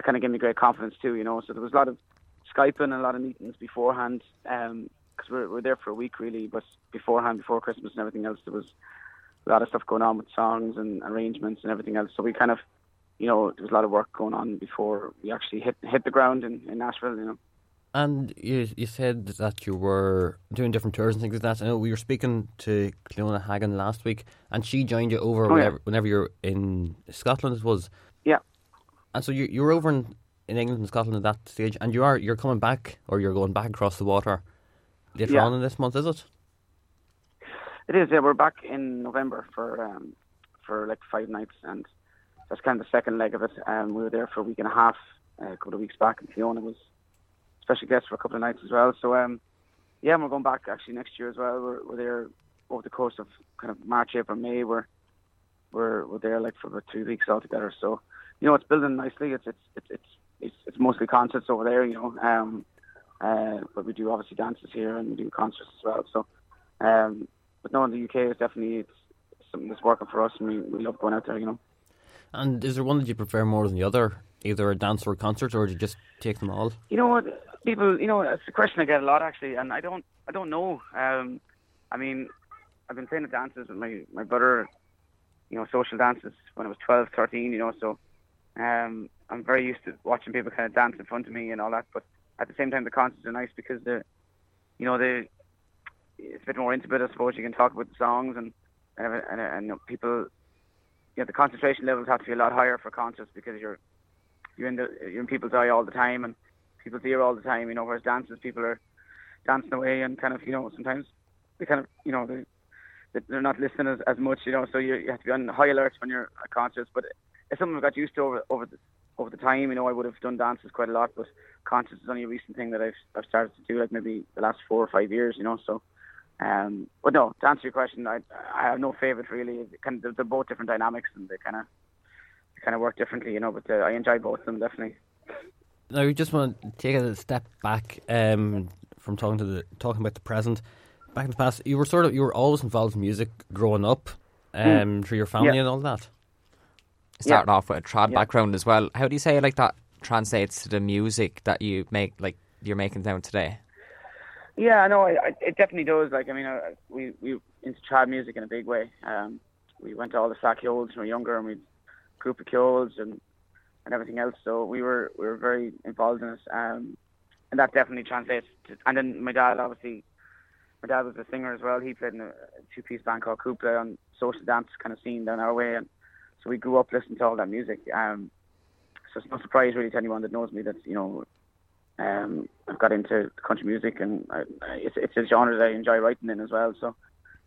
that kind of gave me great confidence too. You know, so there was a lot of skyping and a lot of meetings beforehand. Um, because we're, we're there for a week really, but beforehand, before Christmas and everything else, there was a lot of stuff going on with songs and arrangements and everything else. So we kind of, you know, there was a lot of work going on before we actually hit hit the ground in, in Nashville. You know. And you you said that you were doing different tours and things like that. I know we were speaking to Cliona Hagan last week, and she joined you over Oh, yeah. whenever, whenever you're in Scotland. It was. And so you you were over in, in England and Scotland at that stage, and you are you're coming back or you're going back across the water later Yeah. on in this month, is it? It is. Yeah, we're back in November for um, for like five nights, and that's kind of the second leg of it. Um, we were there for a week and a half uh, a couple of weeks back, and Fiona was special guest for a couple of nights as well. So um, yeah, and we're going back actually next year as well. We're, we're there over the course of kind of March, April, May. We're we're we're there like for about three weeks altogether. So you know, it's building nicely. It's it's it's it's it's, it's mostly concerts over there. You know, um, uh, but we do obviously dances here and we do concerts as well. So. Um, but no, in the UK, it's definitely it's something that's working for us, and we, we love going out there. You know. And is there one that you prefer more than the other, either a dance or a concert, or do you just take them all? You know what? People, you know, it's a question I get a lot actually, and I don't, I don't know. Um, I mean, I've been playing the dances with my my brother, you know, social dances when I was 12, 13, You know, so um, I'm very used to watching people kind of dance in front of me and all that. But at the same time, the concerts are nice because they're, you know, they it's a bit more intimate, I suppose. You can talk about the songs and and and, and, people, you know, the concentration levels have to be a lot higher for concerts because you're you're in the you're in people's eye all the time and people's ear all the time. You know, whereas dances, people are dancing away and kind of you know sometimes they kind of you know they they- they're not listening as, as much. You know, so you, you have to be on high alert when you're at concerts. But it's something I've got used to over over the over the time. You know, I would have done dances quite a lot, but concerts is only a recent thing that I've I've started to do, like maybe the last four or five years. You know, so. Um, but no, to answer your question, I I have no favorite really. Kind of, they're- both different dynamics and they kind of they kind of work differently, you know. But uh, I enjoy both of them definitely. Now, we just want to take a step back um, from talking to the talking about the present. Back in the past, you were sort of you were always involved in music growing up, um, through your family Hmm. Yeah. and all that. Starting off with a trad Yeah. background as well. How do you say like that translates to the music that you make, like you're making down today? Yeah, no, I, I, it definitely does. Like, I mean, uh, we we into trad music in a big way. Um, we went to all the Slack Kyols when we were younger, and we group of Kyols and and everything else. So we were we were very involved in it, um, and that definitely translates. To, and then my dad, obviously, my dad was a singer as well. He played in a two-piece band called Couple on social dance kind of scene down our way, and so we grew up listening to all that music. Um, so it's no surprise really to anyone that knows me that you know um, I've got into country music, and I, it's it's a genre that I enjoy writing in as well. So,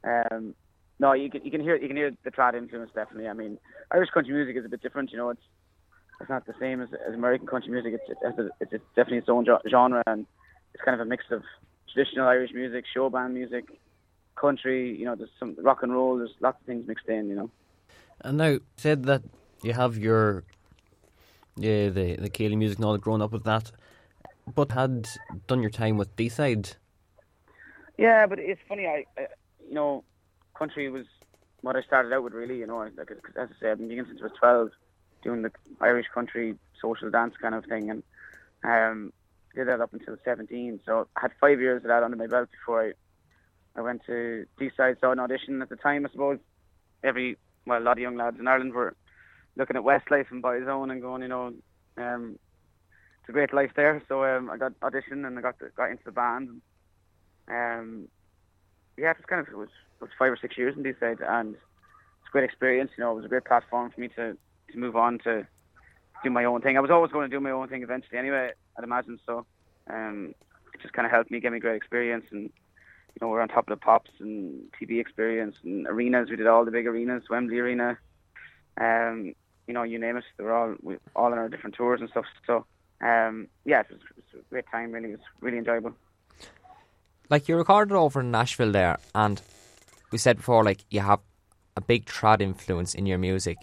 um, no, you can you can hear you can hear the trad influence definitely. I mean, Irish country music is a bit different. You know, it's it's not the same as, as American country music. It's it's, it's, it's definitely its own genre, and it's kind of a mix of traditional Irish music, show band music, country. You know, there's some rock and roll. There's lots of things mixed in. You know. And now, said that you have your yeah the the céilí music and all growing up with that, but had done your time with D-Side. Yeah, but it's funny. I, I you know, country was what I started out with. Really, you know, like as I said, I've been since I was twelve, doing the Irish country social dance kind of thing, and um, did that up until seventeen. So I had five years of that under my belt before I I went to D-side, saw an audition at the time. I suppose every well, a lot of young lads in Ireland were looking at Westlife and Boyzone and going, you know, um, it's a great life there. So um, I got auditioned and I got got into the band. Um, yeah, it was kind of it was, it was five or six years in D-Side, and it's a great experience. You know, it was a great platform for me to to move on to do my own thing. I was always going to do my own thing eventually, anyway. I'd imagine so. Um, it just kind of helped me get me great experience, and you know, we're on top of the pops and TV experience and arenas. We did all the big arenas, Wembley Arena. Um, you know, you name it. They were all we, all on our different tours and stuff. So, um, yeah, it was, it was a great time. Really, it was really enjoyable. Like you recorded over in Nashville there, and we said before, like you have a big trad influence in your music.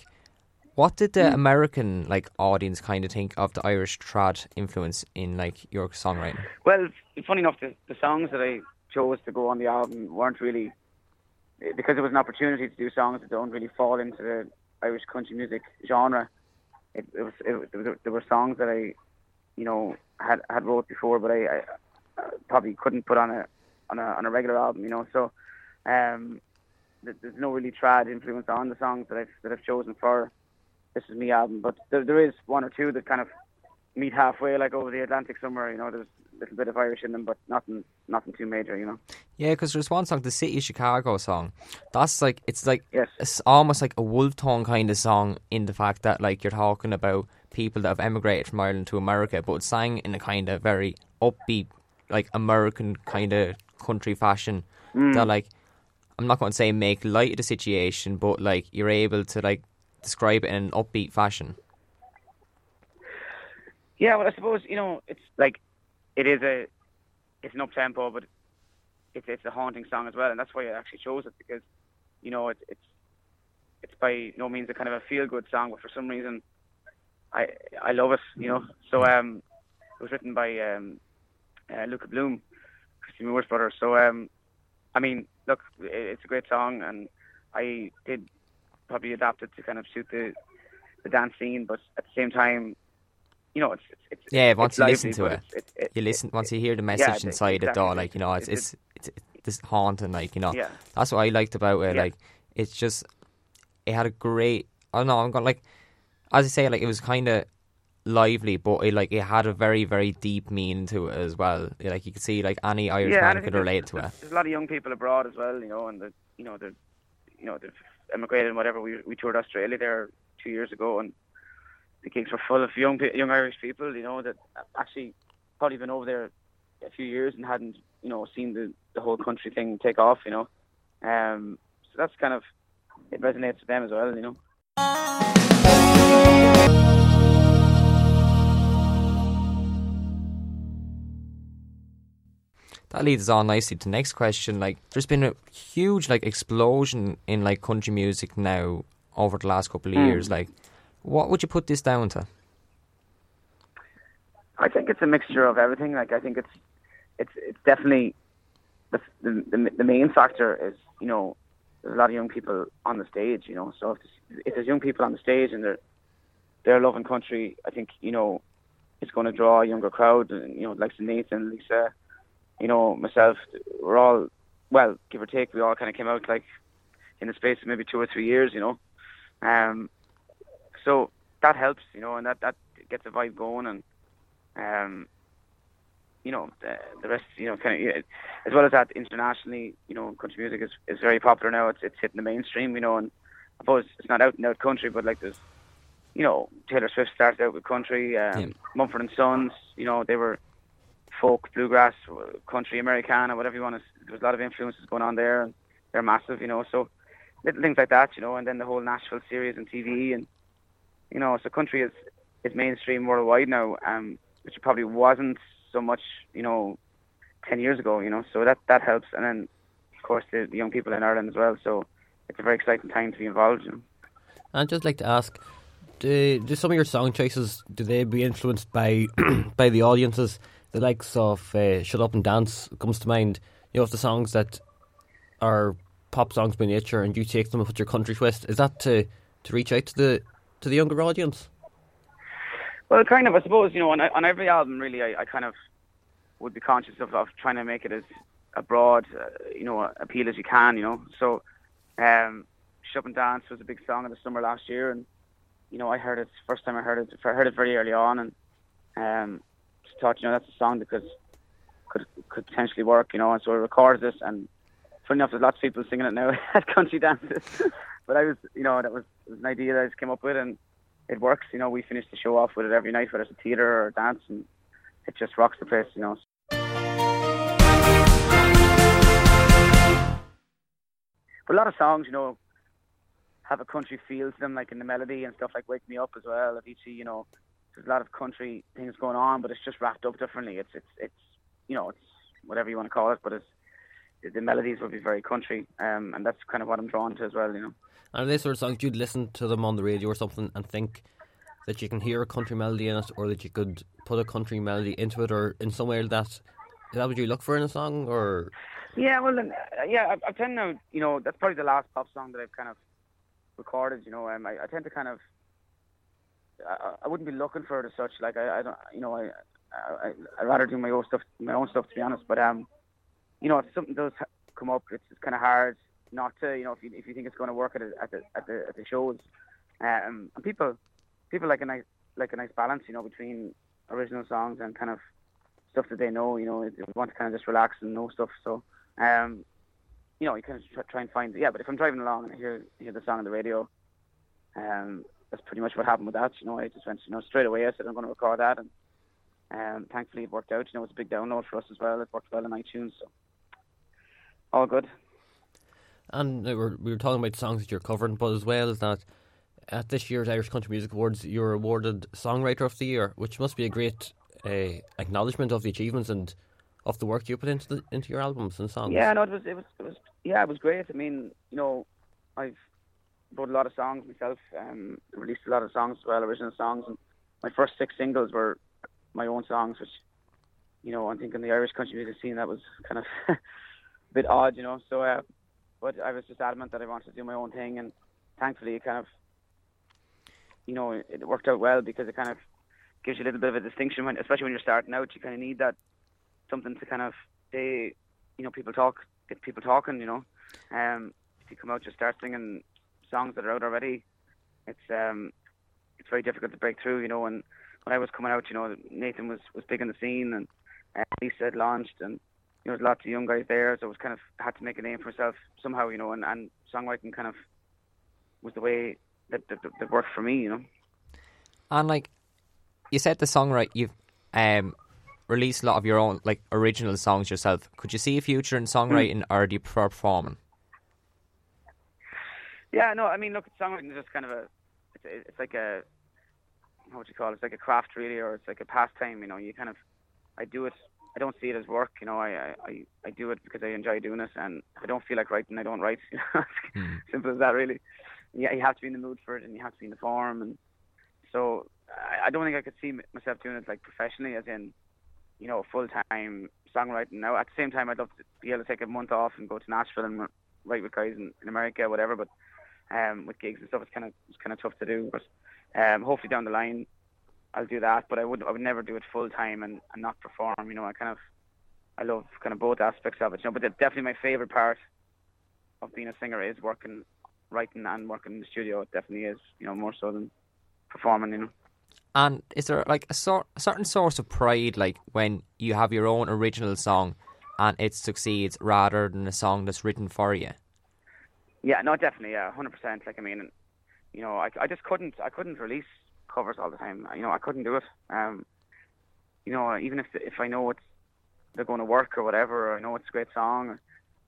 What did the American like audience kind of think of the Irish trad influence in like your songwriting? Well, funny enough, the, the songs that I chose to go on the album weren't really because it was an opportunity to do songs that don't really fall into the Irish country music genre. it, it was it, there, were, songs that I, you know, had had wrote before, but I, I probably couldn't put on a on a on a regular album, you know. So, um, there's no really trad influence on the songs that I've that I've chosen for this is me album, but there, there is one or two that kind of meet halfway, like over the Atlantic somewhere. You know, there's little bit of Irish in them, but nothing, nothing too major. You know. Yeah, because there's one song, the City of Chicago song. That's like it's like yes. it's almost like a Wolfe Tone kind of song in the fact that like you're talking about people that have emigrated from Ireland to America, but it's sang in a kind of very upbeat, like American kind of country fashion. Mm. That like I'm not going to say make light of the situation, but like you're able to like describe it in an upbeat fashion. Yeah, well, I suppose you know it's like it is a it's an up tempo, but it's it's a haunting song as well, and that's why I actually chose it because you know it's it's it's by no means a kind of a feel good song, but for some reason I I love it, you know. So um, it was written by um, uh, Luka Bloom, Christy Moore's brother. So um, I mean, look, it's a great song, and I did probably adapt it to kind of suit the the dance scene, but at the same time, you know, it's, it's, it's yeah. Once it's you lively, listen to it, it's, it, you listen. Once you hear the message yeah, inside exactly. it, though, like you know, it's it's it's, it's, it's haunting, like you know. Yeah. That's what I liked about it. Yeah. Like it's just it had a great. I don't know. I'm going like as I say, like it was kind of lively, but it like it had a very very deep meaning to it as well. Like you could see, like any Irish man could relate to it. there's, There's a lot of young people abroad as well, you know, and the, you know they're you know they've emigrated and whatever. We we toured Australia there two years ago, and the gigs were full of young young Irish people, you know, that actually probably been over there a few years and hadn't you know seen the the whole country thing take off, you know. Um, so that's kind of it resonates with them as well, you know. That leads us on nicely to the next question. Like, there's been a huge like explosion in like country music now over the last couple of Mm. years. Like, what would you put this down to? I think it's a mixture of everything. Like I think it's it's it's definitely the the, the, main factor is you know there's a lot of young people on the stage. You know, so if there's, if there's young people on the stage and they're they're loving country, I think you know it's going to draw a younger crowd. And you know, like Nathan, Lisa, you know, myself, we're all well, give or take, we all kind of came out like in the space of maybe two or three years. You know, um, so that helps. You know, and that that gets the vibe going and um, you know, the, the rest, you know, kind of, as well as that, internationally, you know, country music is, is very popular now. It's it's hitting the mainstream, you know, and I suppose it's not out and out country, but like there's, you know, Taylor Swift started out with country, um, Yeah. Mumford and Sons, you know, they were folk, bluegrass, country, Americana, whatever you want to. There was a lot of influences going on there, and they're massive, you know. So little things like that, you know, and then the whole Nashville series and TV, and you know, so country is is mainstream worldwide now. Um, which it probably wasn't so much, you know, ten years ago, you know. So that that helps, and then of course the, the young people in Ireland as well. So it's a very exciting time to be involved. Know. I'd just like to ask, do, do some of your song choices do they be influenced by by the audiences? The likes of uh, "Shut Up and Dance" comes to mind. You know, the songs that are pop songs by nature, and you take them put your country twist. Is that to to reach out to the to the younger audience? Well, kind of. I suppose you know, on, on every album, really, I, I kind of would be conscious of, of trying to make it as a broad, uh, you know, appeal as you can. You know, so um, "Shut Up and Dance" was a big song in the summer last year, and you know, I heard it first time I heard it. I heard it very early on, and um, just thought, you know, that's a song that could could could potentially work. You know, and so I recorded this, and funny enough, there's lots of people singing it now at country dances. but I was, you know, that was, an idea that I just came up with, and it works. You know, we finish the show off with it every night, whether it's a theatre or dance, and it just rocks the place. You know. But a lot of songs, you know, have a country feel to them, like in the melody and stuff like "Wake Me Up" as well. Avicii, you know, there's a lot of country things going on, but it's just wrapped up differently. It's it's it's you know, it's whatever you want to call it, but it's the melodies will be very country, um, and that's kind of what I'm drawn to as well. You know. And are they sort of songs you'd listen to them on the radio or something and think that you can hear a country melody in it, or that you could put a country melody into it, or in some way that is that what you look for in a song, or Yeah, well, then, uh, yeah, I, I tend to, you know, that's probably the last pop song that I've kind of recorded. You know, um, I, I tend to kind of I, I wouldn't be looking for it as such. Like I, I don't, you know, I, I, I'd rather do my own stuff, my own stuff to be honest. But um, you know, if something does come up, it's, it's kind of hard not to, you know, if you if you think it's going to work at, a, at the at the at the shows, um, and people people like a nice like a nice balance, you know, between original songs and kind of stuff that they know. You know, they want to kind of just relax and know stuff. So, um, you know, you kind of try and find yeah. But if I'm driving along and I hear hear the song on the radio, um, that's pretty much what happened with that. You know, I just went, you know, straight away. I said I'm going to record that, and um, thankfully it worked out. You know, it was a big download for us as well. It worked well on iTunes, so all good. And we were, we were talking about songs that you're covering, but as well as that, at this year's Irish Country Music Awards, you were awarded Songwriter of the Year, which must be a great uh, acknowledgement of the achievements and of the work you put into the, into your albums and songs. Yeah, no, it was it was it was yeah, it was great. I mean, you know, I've wrote a lot of songs myself, um, released a lot of songs as well, original songs, and my first six singles were my own songs, which you know, I think in the Irish country music scene that was kind of bit odd, you know. So, uh, but I was just adamant that I wanted to do my own thing, and thankfully, it kind of, you know, it, worked out well because it kind of gives you a little bit of a distinction when, especially when you're starting out. You kind of need that something to kind of say, you know, people talk, get people talking, you know. Um, if you come out just start singing songs that are out already, it's um, it's very difficult to break through, you know. And when I was coming out, you know, Nathan was was big in the scene, and uh, Lisa had launched, and you know, there's lots of young guys there, so it was kind of had to make a name for myself somehow, you know. And, and songwriting kind of was the way that, that that worked for me, you know. And like you said, the songwriter you've um released a lot of your own like original songs yourself. Could you see a future in songwriting, or do you prefer performing? Yeah, no, I mean, look, songwriting is just kind of a, it's, it's like a, what do you call it? It's like a craft, really, or it's like a pastime. You know, you kind of, I do it. I don't see it as work. You know, I I, I do it because I enjoy doing it, and if I don't feel like writing, I don't write. You know? mm. Simple as that, really. Yeah, you have to be in the mood for it, and you have to be in the form, and so I, I don't think I could see myself doing it like professionally, as in, you know, full time songwriting. Now, at the same time, I'd love to be able to take a month off and go to Nashville and write with guys in, in America, whatever. But um, with gigs and stuff, it's kind of it's kind of tough to do. But um, hopefully down the line, I'll do that. But I would I would never do it full time and, and not perform. You know, I kind of I love kind of both aspects of it. You know, but definitely my favorite part of being a singer is working, writing and working in the studio. It definitely is. You know, more so than performing. You know. And is there like a, sort, a certain source of pride, like when you have your own original song and it succeeds, rather than a song that's written for you? Yeah, no, definitely, yeah, hundred percent. Like I mean, you know, I, I just couldn't, I couldn't release covers all the time. You know, I couldn't do it. Um, you know, even if if I know it's they're going to work or whatever, or I know it's a great song,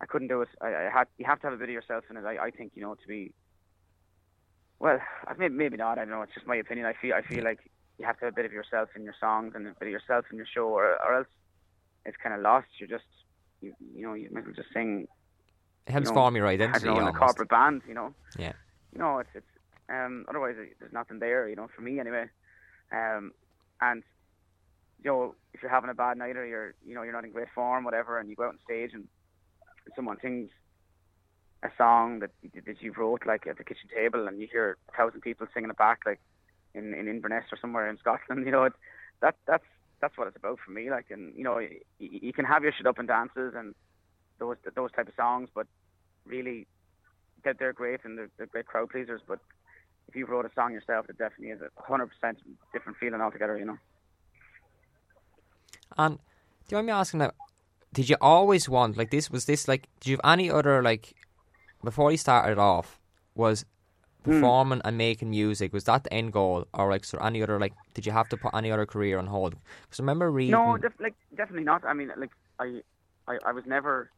I couldn't do it. I, I had, you have to have a bit of yourself in it. I, I think, you know, to be. Well, maybe maybe not. I don't know. It's just my opinion. I feel I feel like you have to have a bit of yourself in your songs and a bit of yourself in your show, or or else it's kind of lost. You're just you you know you might as well just sing It helps you know, form your I identity. know, in a corporate band, you know. Yeah. You know, it's it's um otherwise there's nothing there, you know, for me anyway. Um and you know, if you're having a bad night or you're you know, you're not in great form, whatever, and you go out on stage and someone sings a song that that you wrote like at the kitchen table and you hear a thousand people singing it back like in, in Inverness or somewhere in Scotland, you know, it's that that's that's what it's about for me. Like, and you know, you, you can have your Shut Up and Dances and those those type of songs, but really, they're, they're great and they're, they're great crowd pleasers. But if you wrote a song yourself, it definitely is a hundred percent different feeling altogether. You know. And do you mind me asking now? Did you always want like this? Was this like? Did you have any other like before you started off? Was Hmm. performing and making music was that the end goal, or like so any other like? Did you have to put any other career on hold? Because I remember reading. No, def- like definitely not. I mean, like I, I, I was never.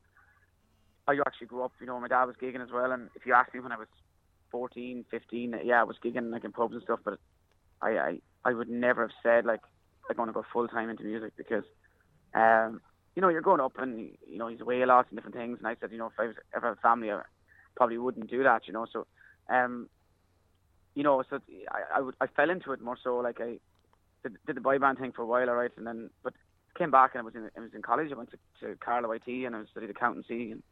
I actually grew up. You know, my dad was gigging as well, and if you asked me when I was 14, 15, yeah, I was gigging like in pubs and stuff. But I, I, I would never have said like I'm going to go full time into music because, um, you know, you're growing up and you know he's away a lot and different things. And I said, you know, if I was ever had a family, I probably wouldn't do that. You know, so, um, you know, so I, I, would, I fell into it more so like I did, did the boy band thing for a while, alright, and then but came back and I was in I was in college. I went to, to Carlow IT and I studied accountancy and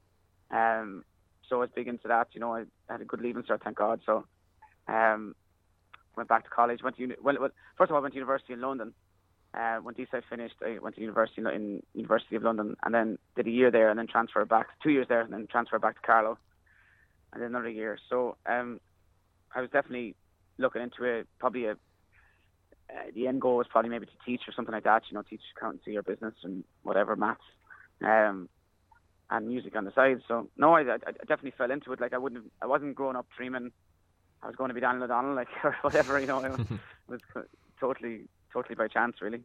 um so I was big into that. You know, I had a good leaving cert, thank God. So um went back to college. Went to uni- well, well, first of all, I went to university in London. Uh, when D-Side finished, I went to university in, in University of London, and then did a year there, and then transferred back two years there, and then transferred back to Carlow, and then another year. So um, I was definitely looking into it. Probably a uh, the end goal was probably maybe to teach or something like that. You know, teach accountancy or business and whatever maths, um, and music on the side. So no, I, I, definitely fell into it. Like I wouldn't, I wasn't growing up dreaming I was going to be Daniel O'Donnell, like or whatever. You know, it was, it was totally, totally by chance, really.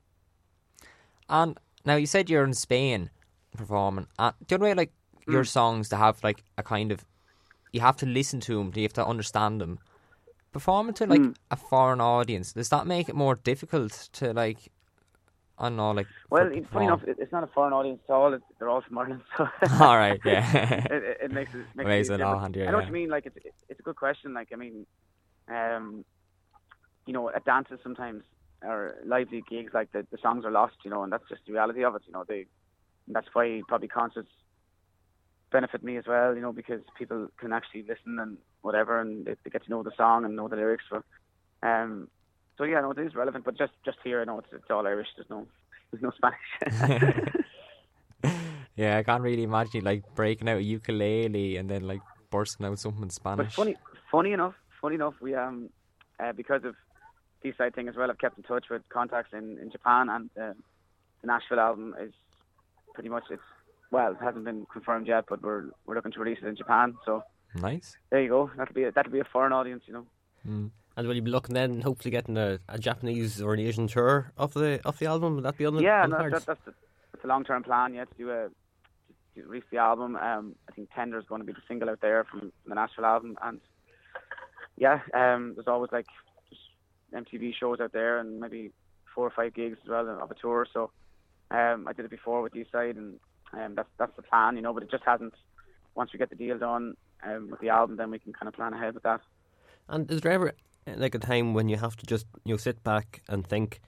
And now you said you're in Spain performing. Uh, do you know like your Mm. songs to have like a kind of you have to listen to them, you have to understand them. Performing to like Mm. a foreign audience, does that make it more difficult to like? I don't know, like. Well, it's funny enough, it's not a foreign audience at all. It's, they're all from Ireland, so All right, yeah. it, it, makes it makes Makes it all handier, I know what you mean. Like it's it's a good question. Like I mean, um, you know, at dances sometimes or lively gigs, like the, the songs are lost. You know, and that's just the reality of it. You know, they that's why probably concerts benefit me as well. You know, because people can actually listen and whatever, and they, they get to know the song and know the lyrics. So, um, so yeah, no, it is relevant. But just just here, I know it's it's all Irish. There's no there's no Spanish. yeah, I can't really imagine you like breaking out a ukulele and then like bursting out something in Spanish. But funny, funny enough, funny enough, we um, uh, because of D-Side thing as well, I've kept in touch with contacts in, in Japan, and uh, the Nashville album is pretty much it's well, it hasn't been confirmed yet, but we're we're looking to release it in Japan. So Nice. there you go. That'll be a, that'll be a foreign audience, you know. Mm. And will you be looking then, hopefully getting a, a Japanese or an Asian tour of the of the album? Will that be on the yeah, on the no, cards? that, that's a, that's a long term plan. Yeah, to do a to release the album. Um, I think Tender is going to be the single out there from the Nashville album, and yeah, um, there's always like just MTV shows out there, and maybe four or five gigs as well of a tour. So um, I did it before with D-Side, and um, that's that's the plan, you know. But it just hasn't. Once we get the deal done um, with the album, then we can kind of plan ahead with that. And is there ever like a time when you have to just you know sit back and think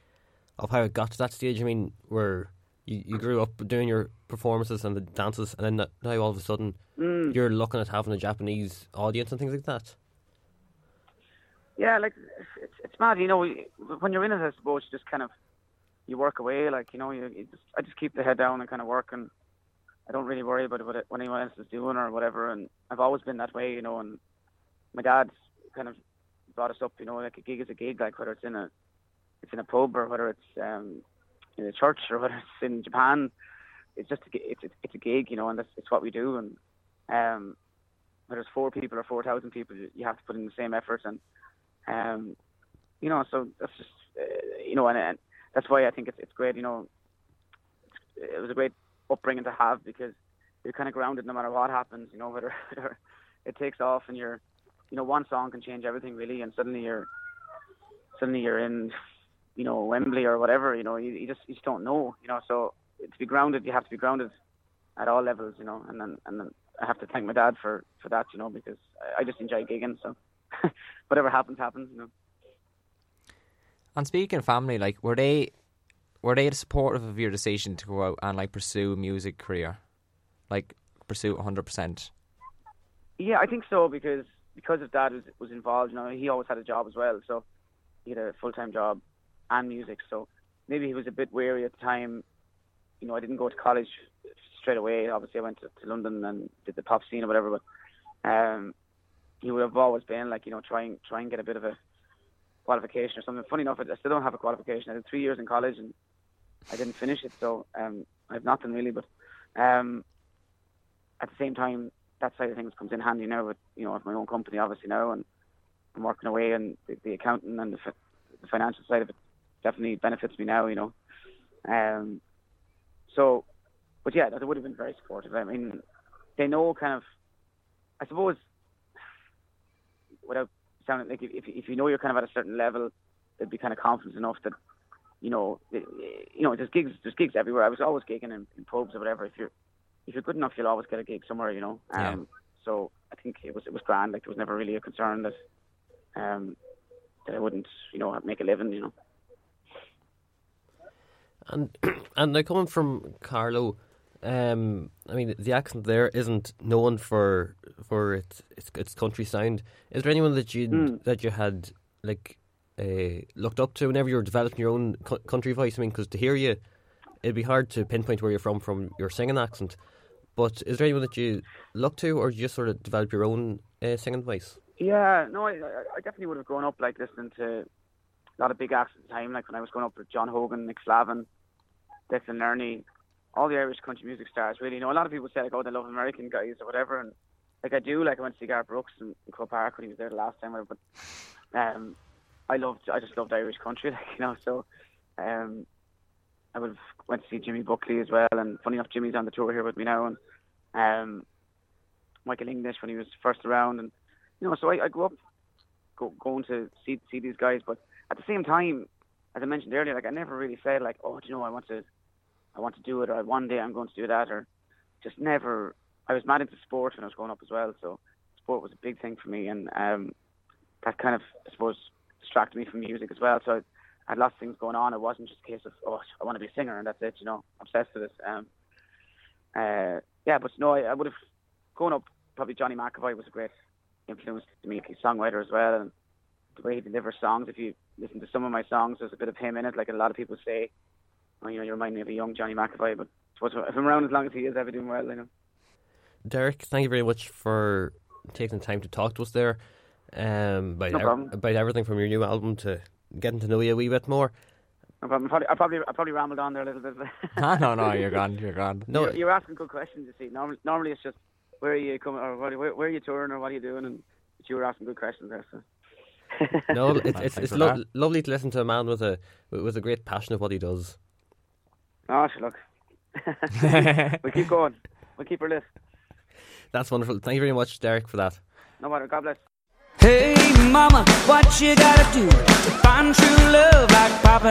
of how it got to that stage? I mean, where you, you grew up doing your performances and the dances, and then now all of a sudden Mm. you're looking at having a Japanese audience and things like that. Yeah, like it's it's mad, you know. When you're in it, I suppose you just kind of you work away, like you know. You, you just I just keep the head down and kind of work, and I don't really worry about what, what anyone else is doing or whatever. And I've always been that way, you know. And my dad's kind of brought us up, you know, like a gig is a gig, like whether it's in a it's in a pub or whether it's um, in a church or whether it's in Japan. It's just a, it's it's a gig, you know, and that's it's what we do. And um, whether it's four people or four thousand people, you- you have to put in the same effort and um, you know, so that's just uh, you know, and, and that's why I think it's it's great. You know, it was a great upbringing to have because you're kind of grounded no matter what happens. You know, whether, whether it takes off and you're, you know, one song can change everything really, and suddenly you're suddenly you're in, you know, Wembley or whatever. You know, you, you just you just don't know. You know, so to be grounded, you have to be grounded at all levels. You know, and then and then I have to thank my dad for for that. You know, because I, just enjoy gigging. So whatever happens, happens. You know. And speaking of family, like were they were they supportive of your decision to go out and like pursue a music career, like pursue hundred percent? Yeah, I think so because because his dad was was involved. You know, he always had a job as well, so he had a full time job and music. So maybe he was a bit wary at the time. You know, I didn't go to college straight away. Obviously, I went to, to London and did the pop scene or whatever. But um, he would have always been like, you know, try and try and get a bit of a qualification or something. Funny enough, I still don't have a qualification. I did three years in college and I didn't finish it, so um, I have nothing really. But um, at the same time, that side of things comes in handy now. With you know, have my own company obviously now, and I'm working away, and the, the accounting and the, the financial side of it definitely benefits me now. You know, um, so, but yeah, they would have been very supportive. I mean, they know kind of, I suppose, without sounding like if if you know you're kind of at a certain level, they'd be kind of confident enough that. You know, you know, there's gigs, there's gigs everywhere. I was always gigging in, in pubs or whatever. If you're if you're good enough, you'll always get a gig somewhere, you know. Um, Yeah. So I think it was it was grand. Like there was never really a concern that um, that I wouldn't, you know, make a living, you know. And and like coming from Carlow, um, I mean the accent there isn't known for for its its, its country sound. Is there anyone that you Mm. that you had like uh, looked up to whenever you were developing your own co- country voice? I mean, because to hear you, it'd be hard to pinpoint where you're from from your singing accent. But is there anyone that you look to, or you just sort of develop your own uh, singing voice? Yeah, no, I, I definitely would have grown up like listening to a lot of big acts at the time. Like when I was growing up with John Hogan, Mick Flavin, Declan Nerney, all the Irish country music stars. Really, you know, a lot of people say like, oh, they love American guys or whatever, and like I do. Like I went to see Garth Brooks in, in Croke Park when he was there the last time. But um, I loved, I just loved Irish country, like you know. So um, I would have went to see Jimmy Buckley as well. And funny enough, Jimmy's on the tour here with me now, and um, Michael English when he was first around, and you know, so I, I grew up go, going to see see these guys, but at the same time, as I mentioned earlier, like I never really said like, oh, do you know, I want to, I want to do it, or one day I'm going to do that, or just never. I was mad into sport when I was growing up as well, so sport was a big thing for me, and um, that kind of, I suppose, distracted me from music as well. So I had lots of things going on. It wasn't just a case of, oh, I want to be a singer and that's it, you know, obsessed with it. Um, uh, yeah, but no, I, I would have grown up. Probably Johnny McEvoy was a great influence to me. He's a songwriter as well, and the way he delivers songs. If you listen to some of my songs, there's a bit of him in it. Like a lot of people say, oh, you know, you remind me of a young Johnny McEvoy. But if I'm around as long as he is, I'll be doing well. You know. Derek, thank you very much for taking the time to talk to us there um, about, No ev- about everything from your new album to getting to know you a wee bit more. No problem. I probably, I probably, I probably rambled on there a little bit. Ah, no, no, you're gone. You're gone. No, you're, you're asking good questions. You see, normally, normally it's just where are you coming, or what, where, where are you touring, or what are you doing, and you were asking good questions there. So. no, it's it's, it's lo- lovely to listen to a man with a with with a great passion of what he does. Oh, sure, look. we'll keep going. We'll keep her list. That's wonderful. Thank you very much, Derek, for that. No matter. God bless. Hey mama, what you gotta do to find true love like Papa